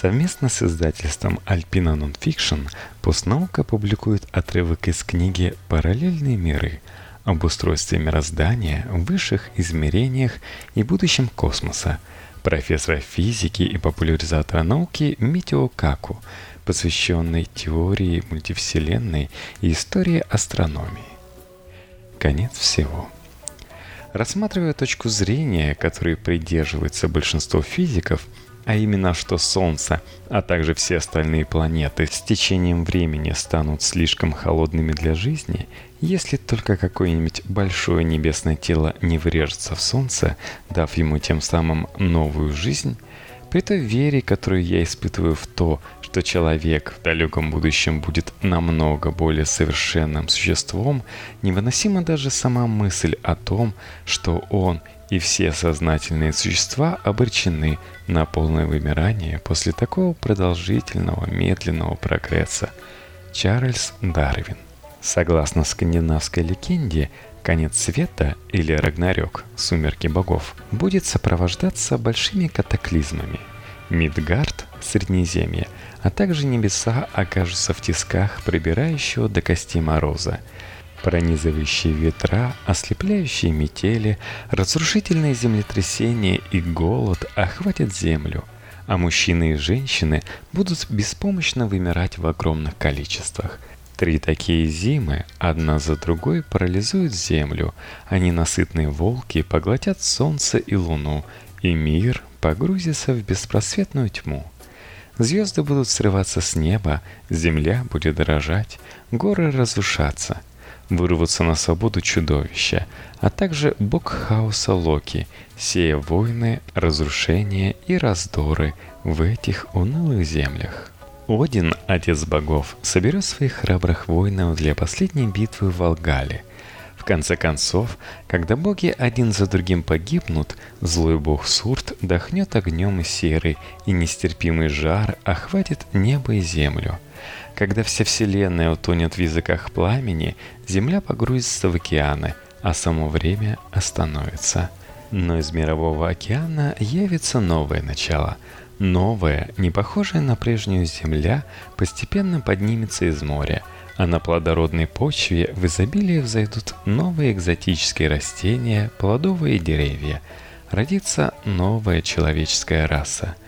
Совместно с издательством Alpina Nonfiction постнаука публикует отрывок из книги «Параллельные миры» об устройстве мироздания, высших измерениях и будущем космоса профессора физики и популяризатора науки Митио Каку, посвященной теории мультивселенной и истории астрономии. Конец всего. Рассматривая точку зрения, которой придерживается большинство физиков – а именно что Солнце, а также все остальные планеты с течением времени станут слишком холодными для жизни, если только какое-нибудь большое небесное тело не врежется в Солнце, дав ему тем самым новую жизнь, при той вере, которую я испытываю в то, что человек в далеком будущем будет намного более совершенным существом, невыносима даже сама мысль о том, что он и все сознательные существа обречены на полное вымирание после такого продолжительного медленного прогресса. Чарльз Дарвин. Согласно скандинавской легенде, конец света или Рагнарёк, сумерки богов, будет сопровождаться большими катаклизмами. Мидгард, Среднеземье, а также небеса окажутся в тисках пробирающего до костей мороза – Пронизывающие ветра, ослепляющие метели, разрушительные землетрясения и голод охватят землю, а мужчины и женщины будут беспомощно вымирать в огромных количествах. Три такие зимы, одна за другой, парализуют землю, а ненасытные волки поглотят солнце и луну, и мир погрузится в беспросветную тьму. Звезды будут срываться с неба, земля будет дрожать, горы разрушаться – вырваться на свободу чудовища, а также бог хаоса Локи, сея войны, разрушения и раздоры в этих унылых землях. Один, отец богов, соберет своих храбрых воинов для последней битвы в Волгале. В конце концов, когда боги один за другим погибнут, злой бог Сурт дохнет огнем и серый, и нестерпимый жар охватит небо и землю – когда вся Вселенная утонет в языках пламени, Земля погрузится в океаны, а само время остановится. Но из Мирового океана явится новое начало. Новая, не похожая на прежнюю Земля, постепенно поднимется из моря, а на плодородной почве в изобилии взойдут новые экзотические растения, плодовые деревья. Родится новая человеческая раса –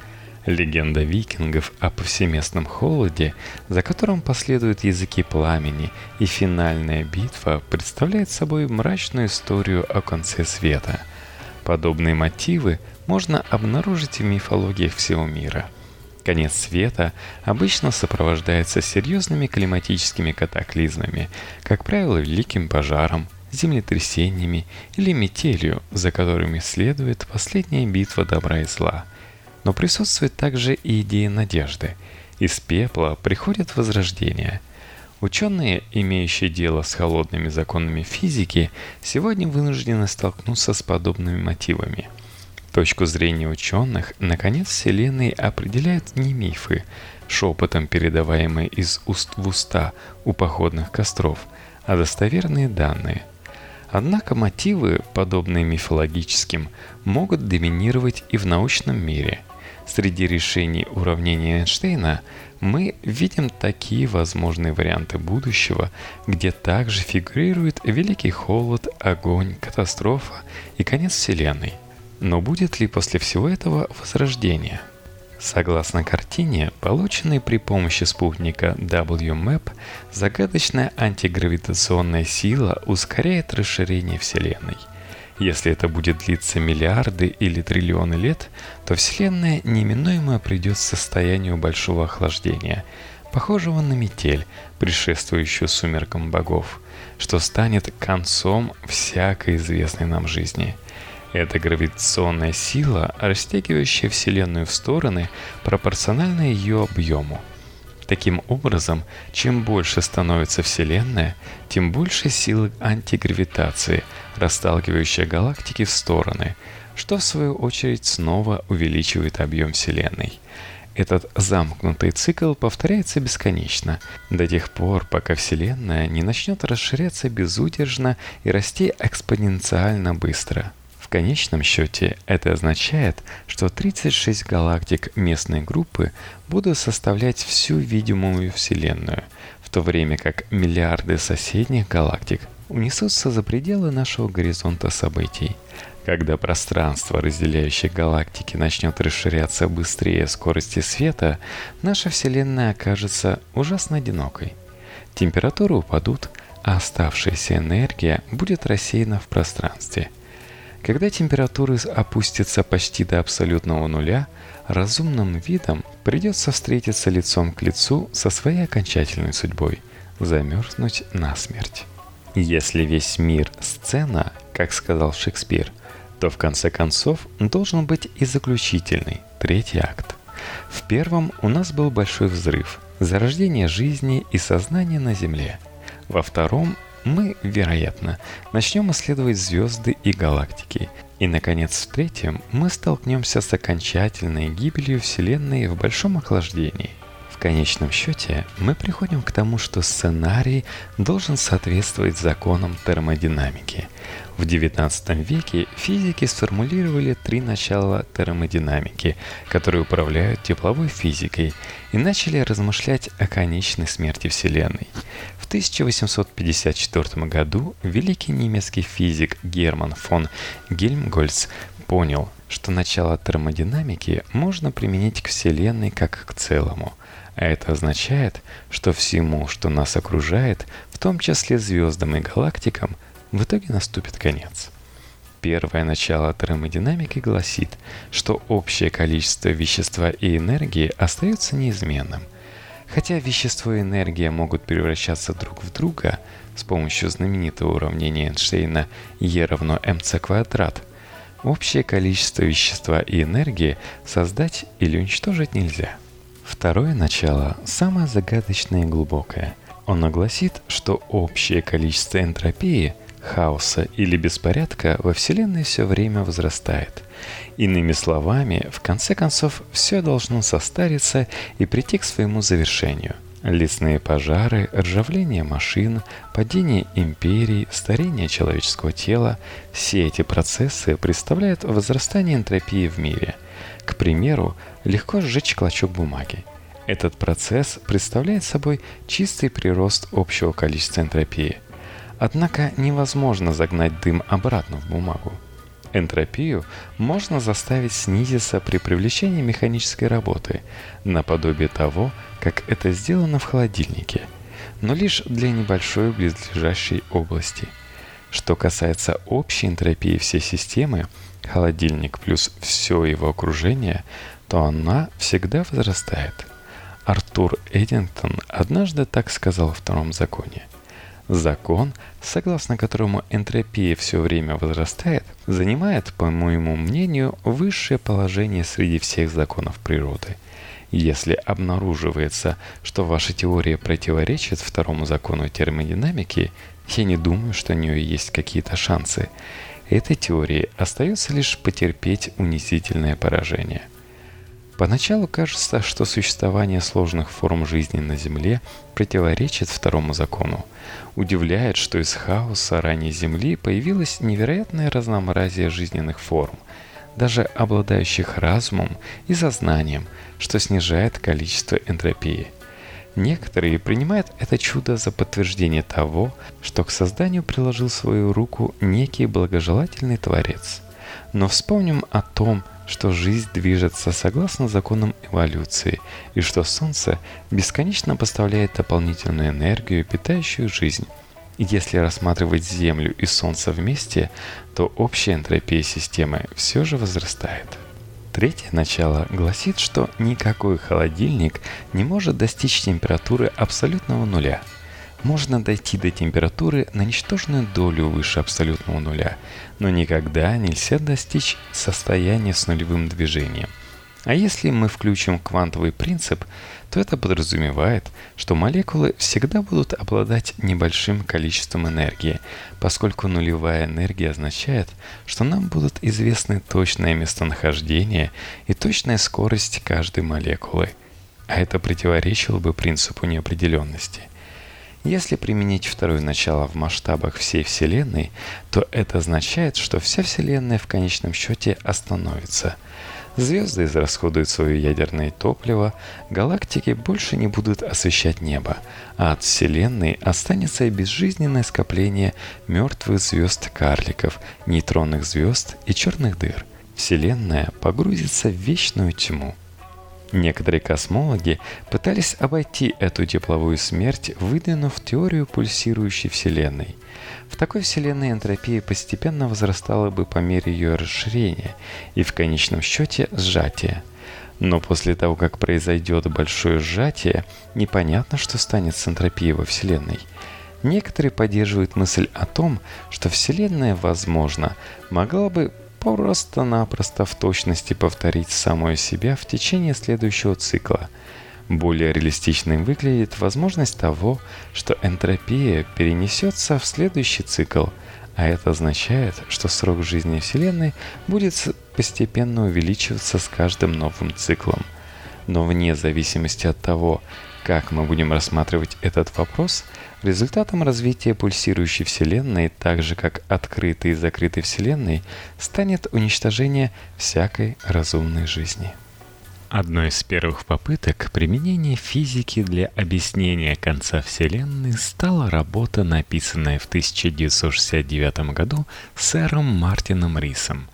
Легенда викингов о повсеместном холоде, за которым последуют языки пламени, и финальная битва представляет собой мрачную историю о конце света. Подобные мотивы можно обнаружить в мифологиях всего мира. Конец света обычно сопровождается серьезными климатическими катаклизмами, как правило, великим пожаром, землетрясениями или метелью, за которыми следует последняя битва добра и зла – но присутствует также и идея надежды. Из пепла приходит возрождение. Ученые, имеющие дело с холодными законами физики, сегодня вынуждены столкнуться с подобными мотивами. Точку зрения ученых, наконец, Вселенной определяют не мифы, шепотом передаваемые из уст в уста у походных костров, а достоверные данные – Однако мотивы, подобные мифологическим, могут доминировать и в научном мире. Среди решений уравнения Эйнштейна мы видим такие возможные варианты будущего, где также фигурирует великий холод, огонь, катастрофа и конец Вселенной. Но будет ли после всего этого возрождение? Согласно картине, полученной при помощи спутника WMAP, загадочная антигравитационная сила ускоряет расширение Вселенной – если это будет длиться миллиарды или триллионы лет, то Вселенная неминуемо придет к состоянию большого охлаждения, похожего на метель, предшествующую сумеркам богов, что станет концом всякой известной нам жизни. Эта гравитационная сила, растягивающая Вселенную в стороны, пропорциональна ее объему – Таким образом, чем больше становится Вселенная, тем больше силы антигравитации, расталкивающая галактики в стороны, что в свою очередь снова увеличивает объем Вселенной. Этот замкнутый цикл повторяется бесконечно, до тех пор, пока Вселенная не начнет расширяться безудержно и расти экспоненциально быстро – конечном счете это означает, что 36 галактик местной группы будут составлять всю видимую Вселенную, в то время как миллиарды соседних галактик унесутся за пределы нашего горизонта событий. Когда пространство, разделяющее галактики, начнет расширяться быстрее скорости света, наша Вселенная окажется ужасно одинокой. Температуры упадут, а оставшаяся энергия будет рассеяна в пространстве – когда температуры опустятся почти до абсолютного нуля, разумным видом придется встретиться лицом к лицу со своей окончательной судьбой – замерзнуть насмерть. Если весь мир – сцена, как сказал Шекспир, то в конце концов должен быть и заключительный, третий акт. В первом у нас был большой взрыв, зарождение жизни и сознания на Земле. Во втором мы, вероятно, начнем исследовать звезды и галактики. И, наконец, в третьем мы столкнемся с окончательной гибелью Вселенной в большом охлаждении. В конечном счете мы приходим к тому, что сценарий должен соответствовать законам термодинамики. В XIX веке физики сформулировали три начала термодинамики, которые управляют тепловой физикой, и начали размышлять о конечной смерти Вселенной. 1854 году великий немецкий физик Герман фон Гельмгольц понял, что начало термодинамики можно применить к Вселенной как к целому. А это означает, что всему, что нас окружает, в том числе звездам и галактикам, в итоге наступит конец. Первое начало термодинамики гласит, что общее количество вещества и энергии остается неизменным, Хотя вещество и энергия могут превращаться друг в друга с помощью знаменитого уравнения Эйнштейна E равно mc квадрат, общее количество вещества и энергии создать или уничтожить нельзя. Второе начало самое загадочное и глубокое. Оно гласит, что общее количество энтропии, хаоса или беспорядка во Вселенной все время возрастает – Иными словами, в конце концов, все должно состариться и прийти к своему завершению. Лесные пожары, ржавление машин, падение империй, старение человеческого тела – все эти процессы представляют возрастание энтропии в мире. К примеру, легко сжечь клочок бумаги. Этот процесс представляет собой чистый прирост общего количества энтропии. Однако невозможно загнать дым обратно в бумагу. Энтропию можно заставить снизиться при привлечении механической работы, наподобие того, как это сделано в холодильнике, но лишь для небольшой близлежащей области. Что касается общей энтропии всей системы, холодильник плюс все его окружение, то она всегда возрастает. Артур Эдингтон однажды так сказал во втором законе. Закон, согласно которому энтропия все время возрастает, занимает, по моему мнению, высшее положение среди всех законов природы. Если обнаруживается, что ваша теория противоречит второму закону термодинамики, я не думаю, что у нее есть какие-то шансы. Этой теории остается лишь потерпеть унизительное поражение. Поначалу кажется, что существование сложных форм жизни на Земле противоречит второму закону. Удивляет, что из хаоса ранней Земли появилось невероятное разнообразие жизненных форм, даже обладающих разумом и сознанием, что снижает количество энтропии. Некоторые принимают это чудо за подтверждение того, что к созданию приложил свою руку некий благожелательный творец. Но вспомним о том, что жизнь движется согласно законам эволюции и что Солнце бесконечно поставляет дополнительную энергию, питающую жизнь. И если рассматривать Землю и Солнце вместе, то общая энтропия системы все же возрастает. Третье начало гласит, что никакой холодильник не может достичь температуры абсолютного нуля – можно дойти до температуры на ничтожную долю выше абсолютного нуля, но никогда нельзя достичь состояния с нулевым движением. А если мы включим квантовый принцип, то это подразумевает, что молекулы всегда будут обладать небольшим количеством энергии, поскольку нулевая энергия означает, что нам будут известны точное местонахождение и точная скорость каждой молекулы. А это противоречило бы принципу неопределенности. Если применить второе начало в масштабах всей Вселенной, то это означает, что вся Вселенная в конечном счете остановится. Звезды израсходуют свое ядерное топливо, галактики больше не будут освещать небо, а от Вселенной останется безжизненное скопление мертвых звезд-карликов, нейтронных звезд и черных дыр. Вселенная погрузится в вечную тьму. Некоторые космологи пытались обойти эту тепловую смерть, выдвинув теорию пульсирующей Вселенной. В такой Вселенной энтропия постепенно возрастала бы по мере ее расширения и в конечном счете сжатия. Но после того, как произойдет большое сжатие, непонятно, что станет с энтропией во Вселенной. Некоторые поддерживают мысль о том, что Вселенная, возможно, могла бы просто-напросто в точности повторить самое себя в течение следующего цикла. Более реалистичной выглядит возможность того, что энтропия перенесется в следующий цикл, а это означает, что срок жизни Вселенной будет постепенно увеличиваться с каждым новым циклом. Но вне зависимости от того, как мы будем рассматривать этот вопрос, результатом развития пульсирующей Вселенной, так же как открытой и закрытой Вселенной, станет уничтожение всякой разумной жизни. Одной из первых попыток применения физики для объяснения конца Вселенной стала работа, написанная в 1969 году сэром Мартином Рисом.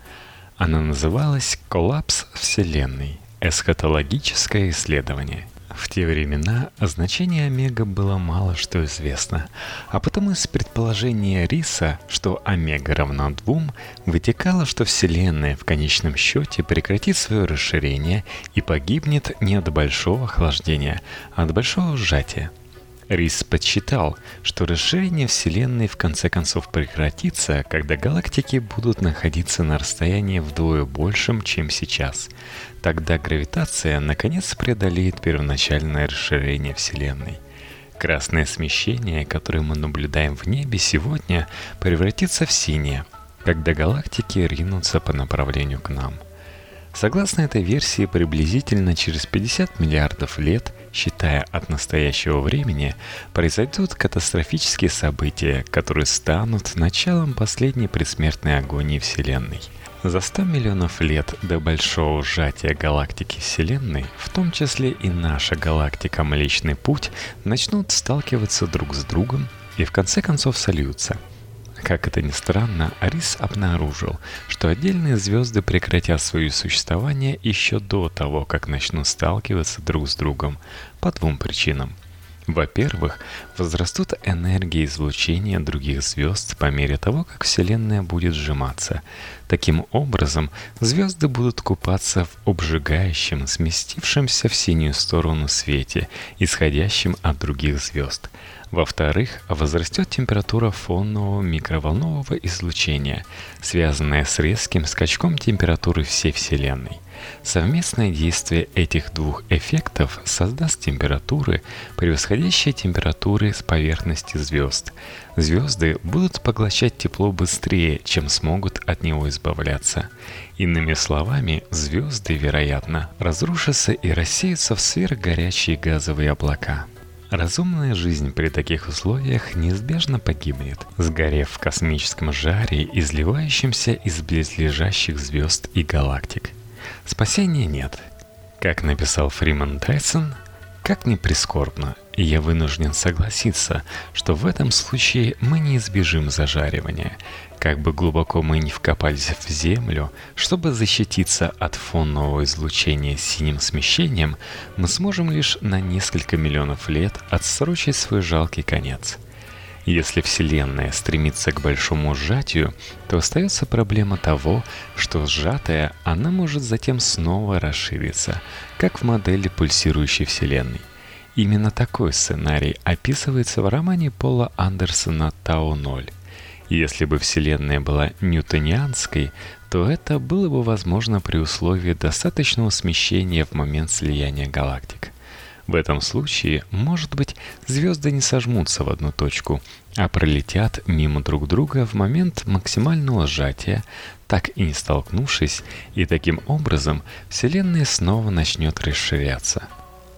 Она называлась «Коллапс Вселенной. Эсхатологическое исследование». В те времена о значении омега было мало что известно, а потому из предположения Риса, что омега равна двум, вытекало, что Вселенная в конечном счете прекратит свое расширение и погибнет не от большого охлаждения, а от большого сжатия. Рис подсчитал, что расширение Вселенной в конце концов прекратится, когда галактики будут находиться на расстоянии вдвое большем, чем сейчас. Тогда гравитация наконец преодолеет первоначальное расширение Вселенной. Красное смещение, которое мы наблюдаем в небе сегодня, превратится в синее, когда галактики ринутся по направлению к нам – Согласно этой версии, приблизительно через 50 миллиардов лет, считая от настоящего времени, произойдут катастрофические события, которые станут началом последней предсмертной агонии Вселенной. За 100 миллионов лет до большого сжатия галактики Вселенной, в том числе и наша галактика Млечный Путь, начнут сталкиваться друг с другом и в конце концов сольются – как это ни странно, Арис обнаружил, что отдельные звезды прекратят свое существование еще до того, как начнут сталкиваться друг с другом, по двум причинам. Во-первых, возрастут энергии излучения других звезд по мере того, как Вселенная будет сжиматься. Таким образом, звезды будут купаться в обжигающем, сместившемся в синюю сторону свете, исходящем от других звезд – во-вторых, возрастет температура фонного микроволнового излучения, связанная с резким скачком температуры всей Вселенной. Совместное действие этих двух эффектов создаст температуры, превосходящие температуры с поверхности звезд. Звезды будут поглощать тепло быстрее, чем смогут от него избавляться. Иными словами, звезды, вероятно, разрушатся и рассеются в сверхгорячие газовые облака. Разумная жизнь при таких условиях неизбежно погибнет, сгорев в космическом жаре, изливающемся из близлежащих звезд и галактик. Спасения нет. Как написал Фриман Тайсон, как ни прискорбно, я вынужден согласиться, что в этом случае мы не избежим зажаривания, как бы глубоко мы ни вкопались в Землю, чтобы защититься от фонового излучения синим смещением, мы сможем лишь на несколько миллионов лет отсрочить свой жалкий конец. Если Вселенная стремится к большому сжатию, то остается проблема того, что сжатая она может затем снова расшириться, как в модели пульсирующей Вселенной. Именно такой сценарий описывается в романе Пола Андерсона «Тау-0». Если бы Вселенная была ньютонианской, то это было бы возможно при условии достаточного смещения в момент слияния галактик. В этом случае, может быть, звезды не сожмутся в одну точку, а пролетят мимо друг друга в момент максимального сжатия, так и не столкнувшись, и таким образом Вселенная снова начнет расширяться.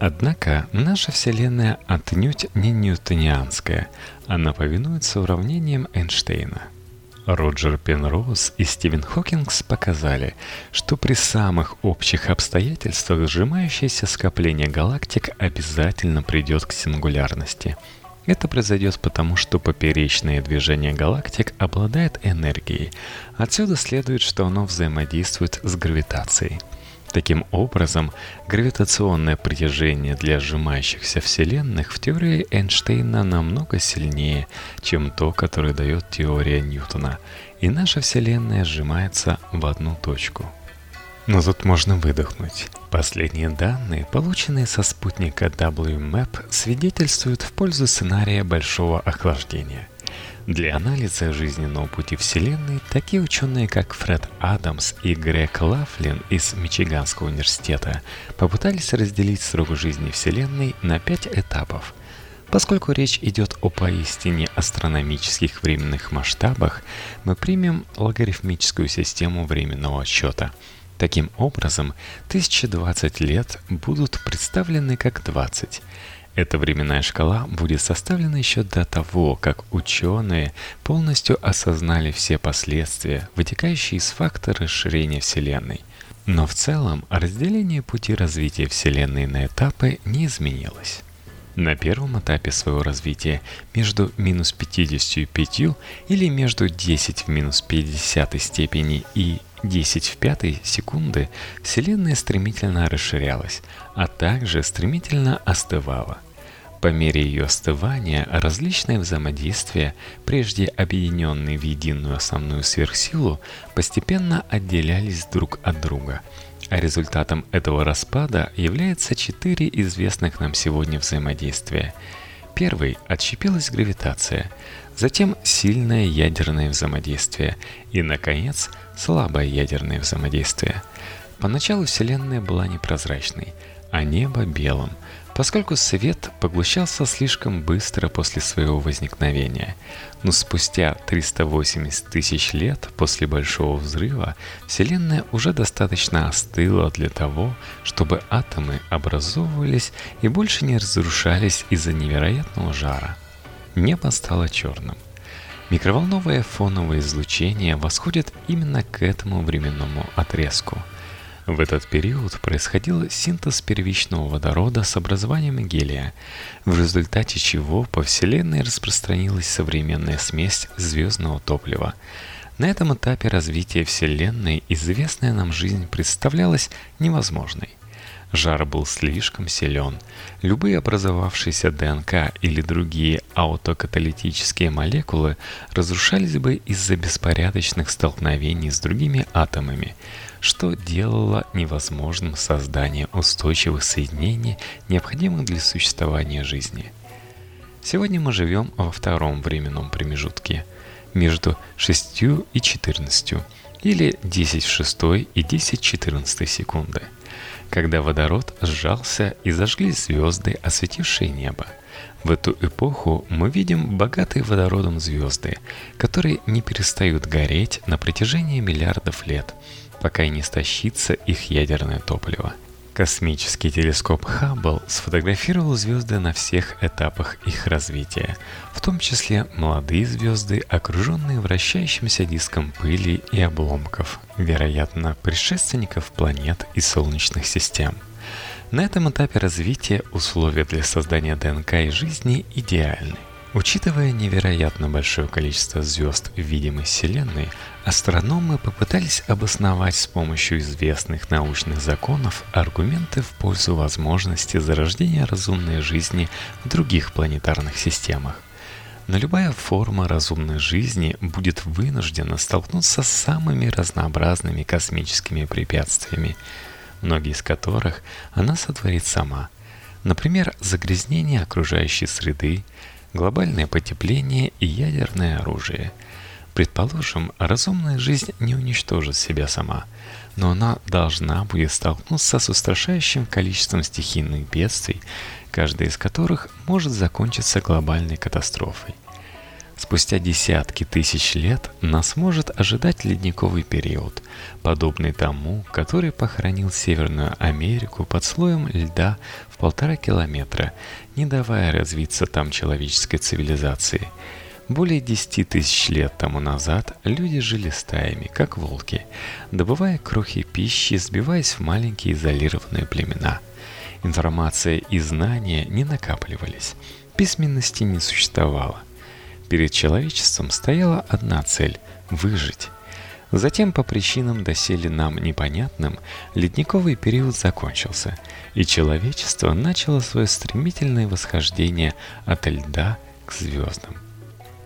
Однако наша Вселенная отнюдь не ньютонианская, она повинуется уравнениям Эйнштейна. Роджер Пенроуз и Стивен Хокингс показали, что при самых общих обстоятельствах сжимающееся скопление галактик обязательно придет к сингулярности. Это произойдет потому, что поперечное движение галактик обладает энергией. Отсюда следует, что оно взаимодействует с гравитацией – Таким образом, гравитационное притяжение для сжимающихся вселенных в теории Эйнштейна намного сильнее, чем то, которое дает теория Ньютона, и наша Вселенная сжимается в одну точку. Но тут можно выдохнуть. Последние данные, полученные со спутника WMAP, свидетельствуют в пользу сценария большого охлаждения. Для анализа жизненного пути Вселенной такие ученые, как Фред Адамс и Грег Лафлин из Мичиганского университета, попытались разделить срок жизни Вселенной на пять этапов. Поскольку речь идет о поистине астрономических временных масштабах, мы примем логарифмическую систему временного отсчета. Таким образом, 1020 лет будут представлены как 20. Эта временная шкала будет составлена еще до того, как ученые полностью осознали все последствия, вытекающие из факта расширения Вселенной. Но в целом разделение пути развития Вселенной на этапы не изменилось. На первом этапе своего развития между минус 55 или между 10 в минус 50 степени и 10 в пятой секунды Вселенная стремительно расширялась, а также стремительно остывала. По мере ее остывания различные взаимодействия, прежде объединенные в единую основную сверхсилу, постепенно отделялись друг от друга. А результатом этого распада является четыре известных нам сегодня взаимодействия. Первый – отщепилась гравитация, затем сильное ядерное взаимодействие и, наконец, слабое ядерное взаимодействие. Поначалу Вселенная была непрозрачной, а небо белым, поскольку свет поглощался слишком быстро после своего возникновения. Но спустя 380 тысяч лет после Большого Взрыва Вселенная уже достаточно остыла для того, чтобы атомы образовывались и больше не разрушались из-за невероятного жара. Небо стало черным. Микроволновое фоновое излучение восходит именно к этому временному отрезку. В этот период происходил синтез первичного водорода с образованием гелия, в результате чего по Вселенной распространилась современная смесь звездного топлива. На этом этапе развития Вселенной известная нам жизнь представлялась невозможной. Жар был слишком силен. Любые образовавшиеся ДНК или другие аутокаталитические молекулы разрушались бы из-за беспорядочных столкновений с другими атомами, что делало невозможным создание устойчивых соединений, необходимых для существования жизни. Сегодня мы живем во втором временном промежутке между 6 и 14, или 10 в 6 и 10 в 14 секунды – когда водород сжался и зажглись звезды, осветившие небо. В эту эпоху мы видим богатые водородом звезды, которые не перестают гореть на протяжении миллиардов лет, пока не истощится их ядерное топливо – Космический телескоп Хаббл сфотографировал звезды на всех этапах их развития, в том числе молодые звезды, окруженные вращающимся диском пыли и обломков, вероятно, предшественников планет и солнечных систем. На этом этапе развития условия для создания ДНК и жизни идеальны. Учитывая невероятно большое количество звезд в видимой Вселенной, астрономы попытались обосновать с помощью известных научных законов аргументы в пользу возможности зарождения разумной жизни в других планетарных системах. Но любая форма разумной жизни будет вынуждена столкнуться с самыми разнообразными космическими препятствиями, многие из которых она сотворит сама. Например, загрязнение окружающей среды, глобальное потепление и ядерное оружие. Предположим, разумная жизнь не уничтожит себя сама, но она должна будет столкнуться с устрашающим количеством стихийных бедствий, каждая из которых может закончиться глобальной катастрофой. Спустя десятки тысяч лет нас может ожидать ледниковый период, подобный тому, который похоронил Северную Америку под слоем льда в полтора километра, не давая развиться там человеческой цивилизации. Более 10 тысяч лет тому назад люди жили стаями, как волки, добывая крохи пищи, сбиваясь в маленькие изолированные племена. Информация и знания не накапливались, письменности не существовало. Перед человечеством стояла одна цель – выжить. Затем, по причинам доселе нам непонятным, ледниковый период закончился, и человечество начало свое стремительное восхождение от льда к звездам.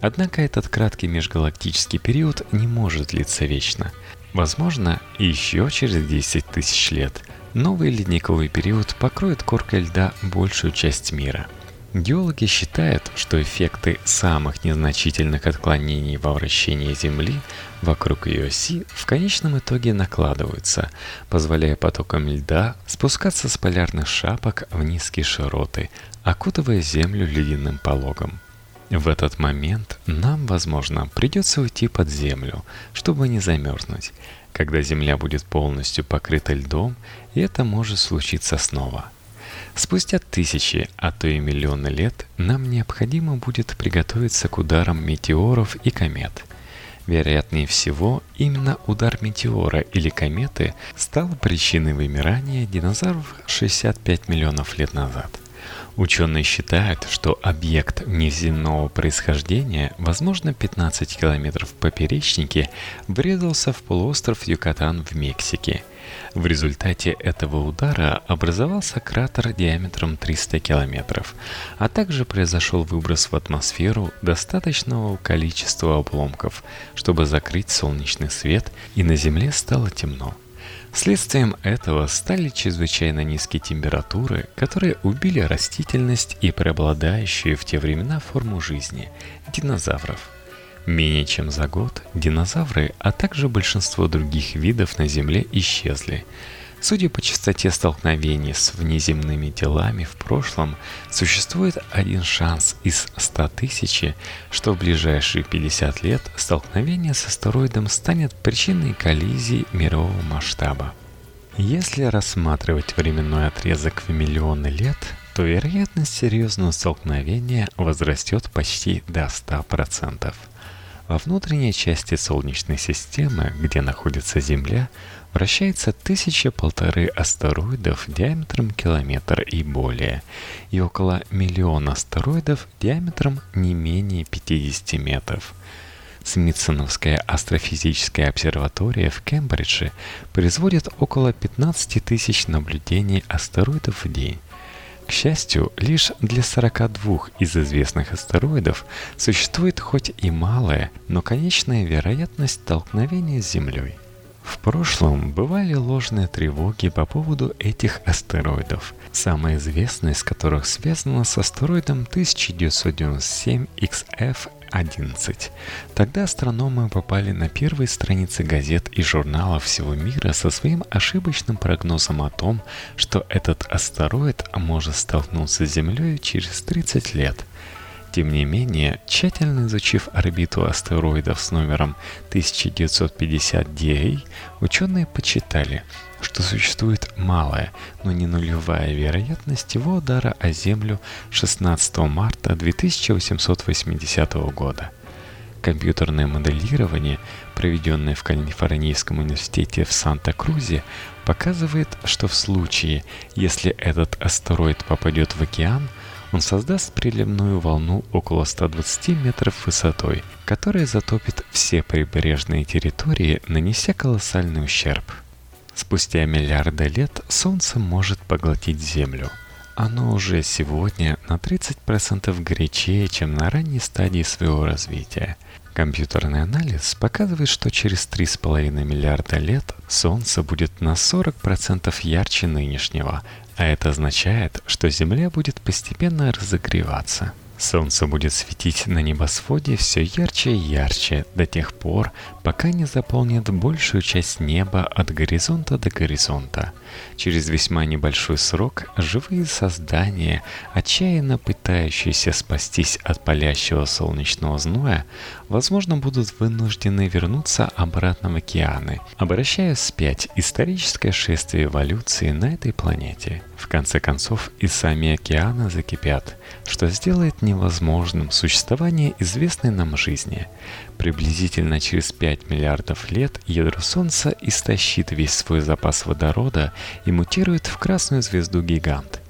Однако этот краткий межгалактический период не может длиться вечно. Возможно, еще через 10 тысяч лет новый ледниковый период покроет коркой льда большую часть мира – Геологи считают, что эффекты самых незначительных отклонений во вращении Земли вокруг ее оси в конечном итоге накладываются, позволяя потокам льда спускаться с полярных шапок в низкие широты, окутывая Землю ледяным пологом. В этот момент нам, возможно, придется уйти под землю, чтобы не замерзнуть, когда Земля будет полностью покрыта льдом, и это может случиться снова – Спустя тысячи, а то и миллионы лет нам необходимо будет приготовиться к ударам метеоров и комет. Вероятнее всего, именно удар метеора или кометы стал причиной вымирания динозавров 65 миллионов лет назад. Ученые считают, что объект внеземного происхождения, возможно 15 километров в поперечнике, врезался в полуостров Юкатан в Мексике. В результате этого удара образовался кратер диаметром 300 километров, а также произошел выброс в атмосферу достаточного количества обломков, чтобы закрыть солнечный свет, и на Земле стало темно. Следствием этого стали чрезвычайно низкие температуры, которые убили растительность и преобладающую в те времена форму жизни – динозавров. Менее чем за год динозавры, а также большинство других видов на Земле исчезли – Судя по частоте столкновений с внеземными телами в прошлом, существует один шанс из 100 тысяч, что в ближайшие 50 лет столкновение с астероидом станет причиной коллизии мирового масштаба. Если рассматривать временной отрезок в миллионы лет, то вероятность серьезного столкновения возрастет почти до 100%. Во внутренней части Солнечной системы, где находится Земля, вращается тысяча-полторы астероидов диаметром километр и более, и около миллиона астероидов диаметром не менее 50 метров. Смитсоновская астрофизическая обсерватория в Кембридже производит около 15 тысяч наблюдений астероидов в день. К счастью, лишь для 42 из известных астероидов существует хоть и малая, но конечная вероятность столкновения с Землей. В прошлом бывали ложные тревоги по поводу этих астероидов, самая известная из которых связана с астероидом 1997 XF11. Тогда астрономы попали на первые страницы газет и журналов всего мира со своим ошибочным прогнозом о том, что этот астероид может столкнуться с Землей через 30 лет – тем не менее, тщательно изучив орбиту астероидов с номером 1950 DA, ученые почитали, что существует малая, но не нулевая вероятность его удара о Землю 16 марта 2880 года. Компьютерное моделирование, проведенное в Калифорнийском университете в Санта-Крузе, показывает, что в случае, если этот астероид попадет в океан – он создаст приливную волну около 120 метров высотой, которая затопит все прибрежные территории, нанеся колоссальный ущерб. Спустя миллиарды лет Солнце может поглотить Землю. Оно уже сегодня на 30% горячее, чем на ранней стадии своего развития. Компьютерный анализ показывает, что через 3,5 миллиарда лет Солнце будет на 40% ярче нынешнего, а это означает, что Земля будет постепенно разогреваться. Солнце будет светить на небосводе все ярче и ярче до тех пор, пока не заполнит большую часть неба от горизонта до горизонта – Через весьма небольшой срок живые создания, отчаянно пытающиеся спастись от палящего солнечного зноя, возможно, будут вынуждены вернуться обратно в океаны, обращая вспять историческое шествие эволюции на этой планете. В конце концов, и сами океаны закипят, что сделает невозможным существование известной нам жизни. Приблизительно через 5 миллиардов лет ядро Солнца истощит весь свой запас водорода и мутирует в красную звезду-гигант.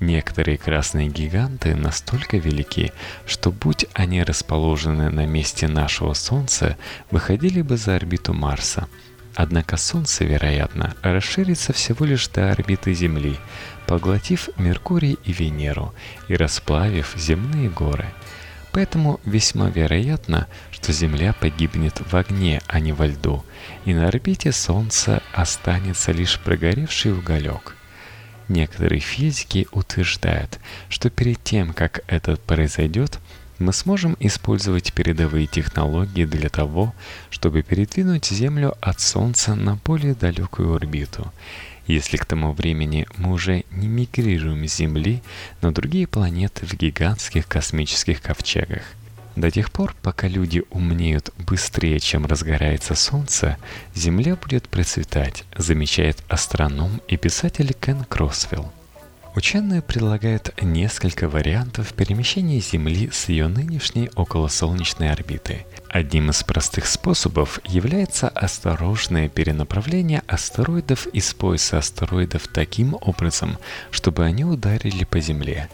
Некоторые красные гиганты настолько велики, что будь они расположены на месте нашего Солнца, выходили бы за орбиту Марса. Однако Солнце, вероятно, расширится всего лишь до орбиты Земли, поглотив Меркурий и Венеру и расплавив земные горы. Поэтому весьма вероятно, что Земля погибнет в огне, а не во льду, и на орбите Солнца останется лишь прогоревший уголек. Некоторые физики утверждают, что перед тем, как это произойдет, мы сможем использовать передовые технологии для того, чтобы передвинуть Землю от Солнца на более далекую орбиту – если к тому времени мы уже не мигрируем с Земли на другие планеты в гигантских космических ковчегах. До тех пор, пока люди умнеют быстрее, чем разгорается Солнце, Земля будет процветать, замечает астроном и писатель Кен Кросвелл. Ученые предлагают несколько вариантов перемещения Земли с ее нынешней околосолнечной орбиты. Одним из простых способов является осторожное перенаправление астероидов из пояса астероидов таким образом, чтобы они ударили по Земле.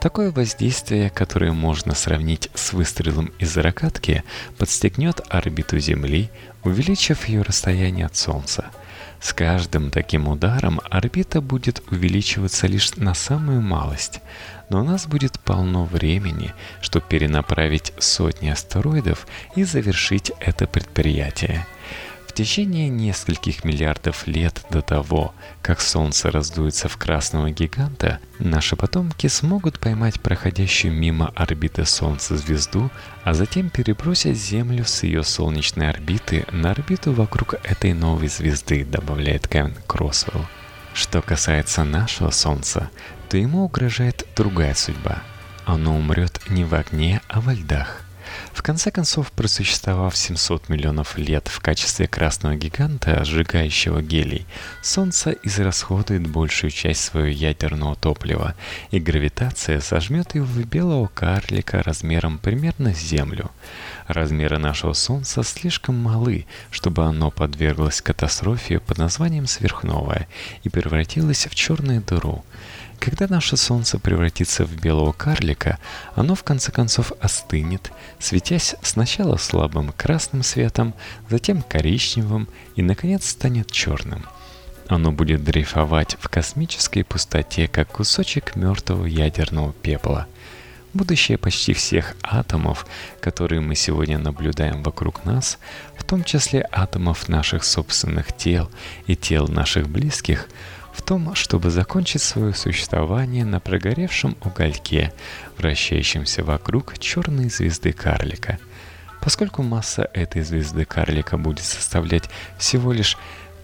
Такое воздействие, которое можно сравнить с выстрелом из ракетки, подстегнет орбиту Земли, увеличив ее расстояние от Солнца – с каждым таким ударом орбита будет увеличиваться лишь на самую малость, но у нас будет полно времени, чтобы перенаправить сотни астероидов и завершить это предприятие. В течение нескольких миллиардов лет до того, как Солнце раздуется в красного гиганта, наши потомки смогут поймать проходящую мимо орбиты Солнца звезду, а затем перебросить Землю с ее солнечной орбиты на орбиту вокруг этой новой звезды, добавляет Кевин Кроссвелл. Что касается нашего Солнца, то ему угрожает другая судьба. Оно умрет не в огне, а во льдах. В конце концов, просуществовав 700 миллионов лет в качестве красного гиганта, сжигающего гелий, Солнце израсходует большую часть своего ядерного топлива, и гравитация сожмет его в белого карлика размером примерно с Землю. Размеры нашего Солнца слишком малы, чтобы оно подверглось катастрофе под названием сверхновая и превратилось в черную дыру. Когда наше Солнце превратится в белого карлика, оно в конце концов остынет, светясь сначала слабым красным светом, затем коричневым и, наконец, станет черным. Оно будет дрейфовать в космической пустоте, как кусочек мертвого ядерного пепла. Будущее почти всех атомов, которые мы сегодня наблюдаем вокруг нас, в том числе атомов наших собственных тел и тел наших близких – в том, чтобы закончить свое существование на прогоревшем угольке, вращающемся вокруг черной звезды карлика. Поскольку масса этой звезды карлика будет составлять всего лишь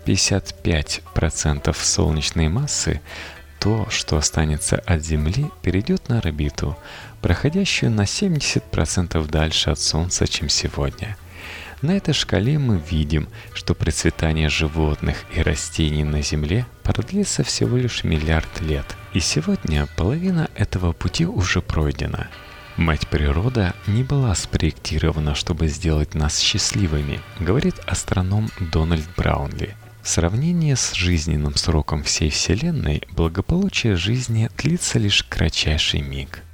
55% солнечной массы, то, что останется от Земли, перейдет на орбиту, проходящую на 70% дальше от Солнца, чем сегодня – на этой шкале мы видим, что процветание животных и растений на Земле продлится всего лишь миллиард лет. И сегодня половина этого пути уже пройдена. Мать природа не была спроектирована, чтобы сделать нас счастливыми, говорит астроном Дональд Браунли. В сравнении с жизненным сроком всей Вселенной, благополучие жизни длится лишь кратчайший миг –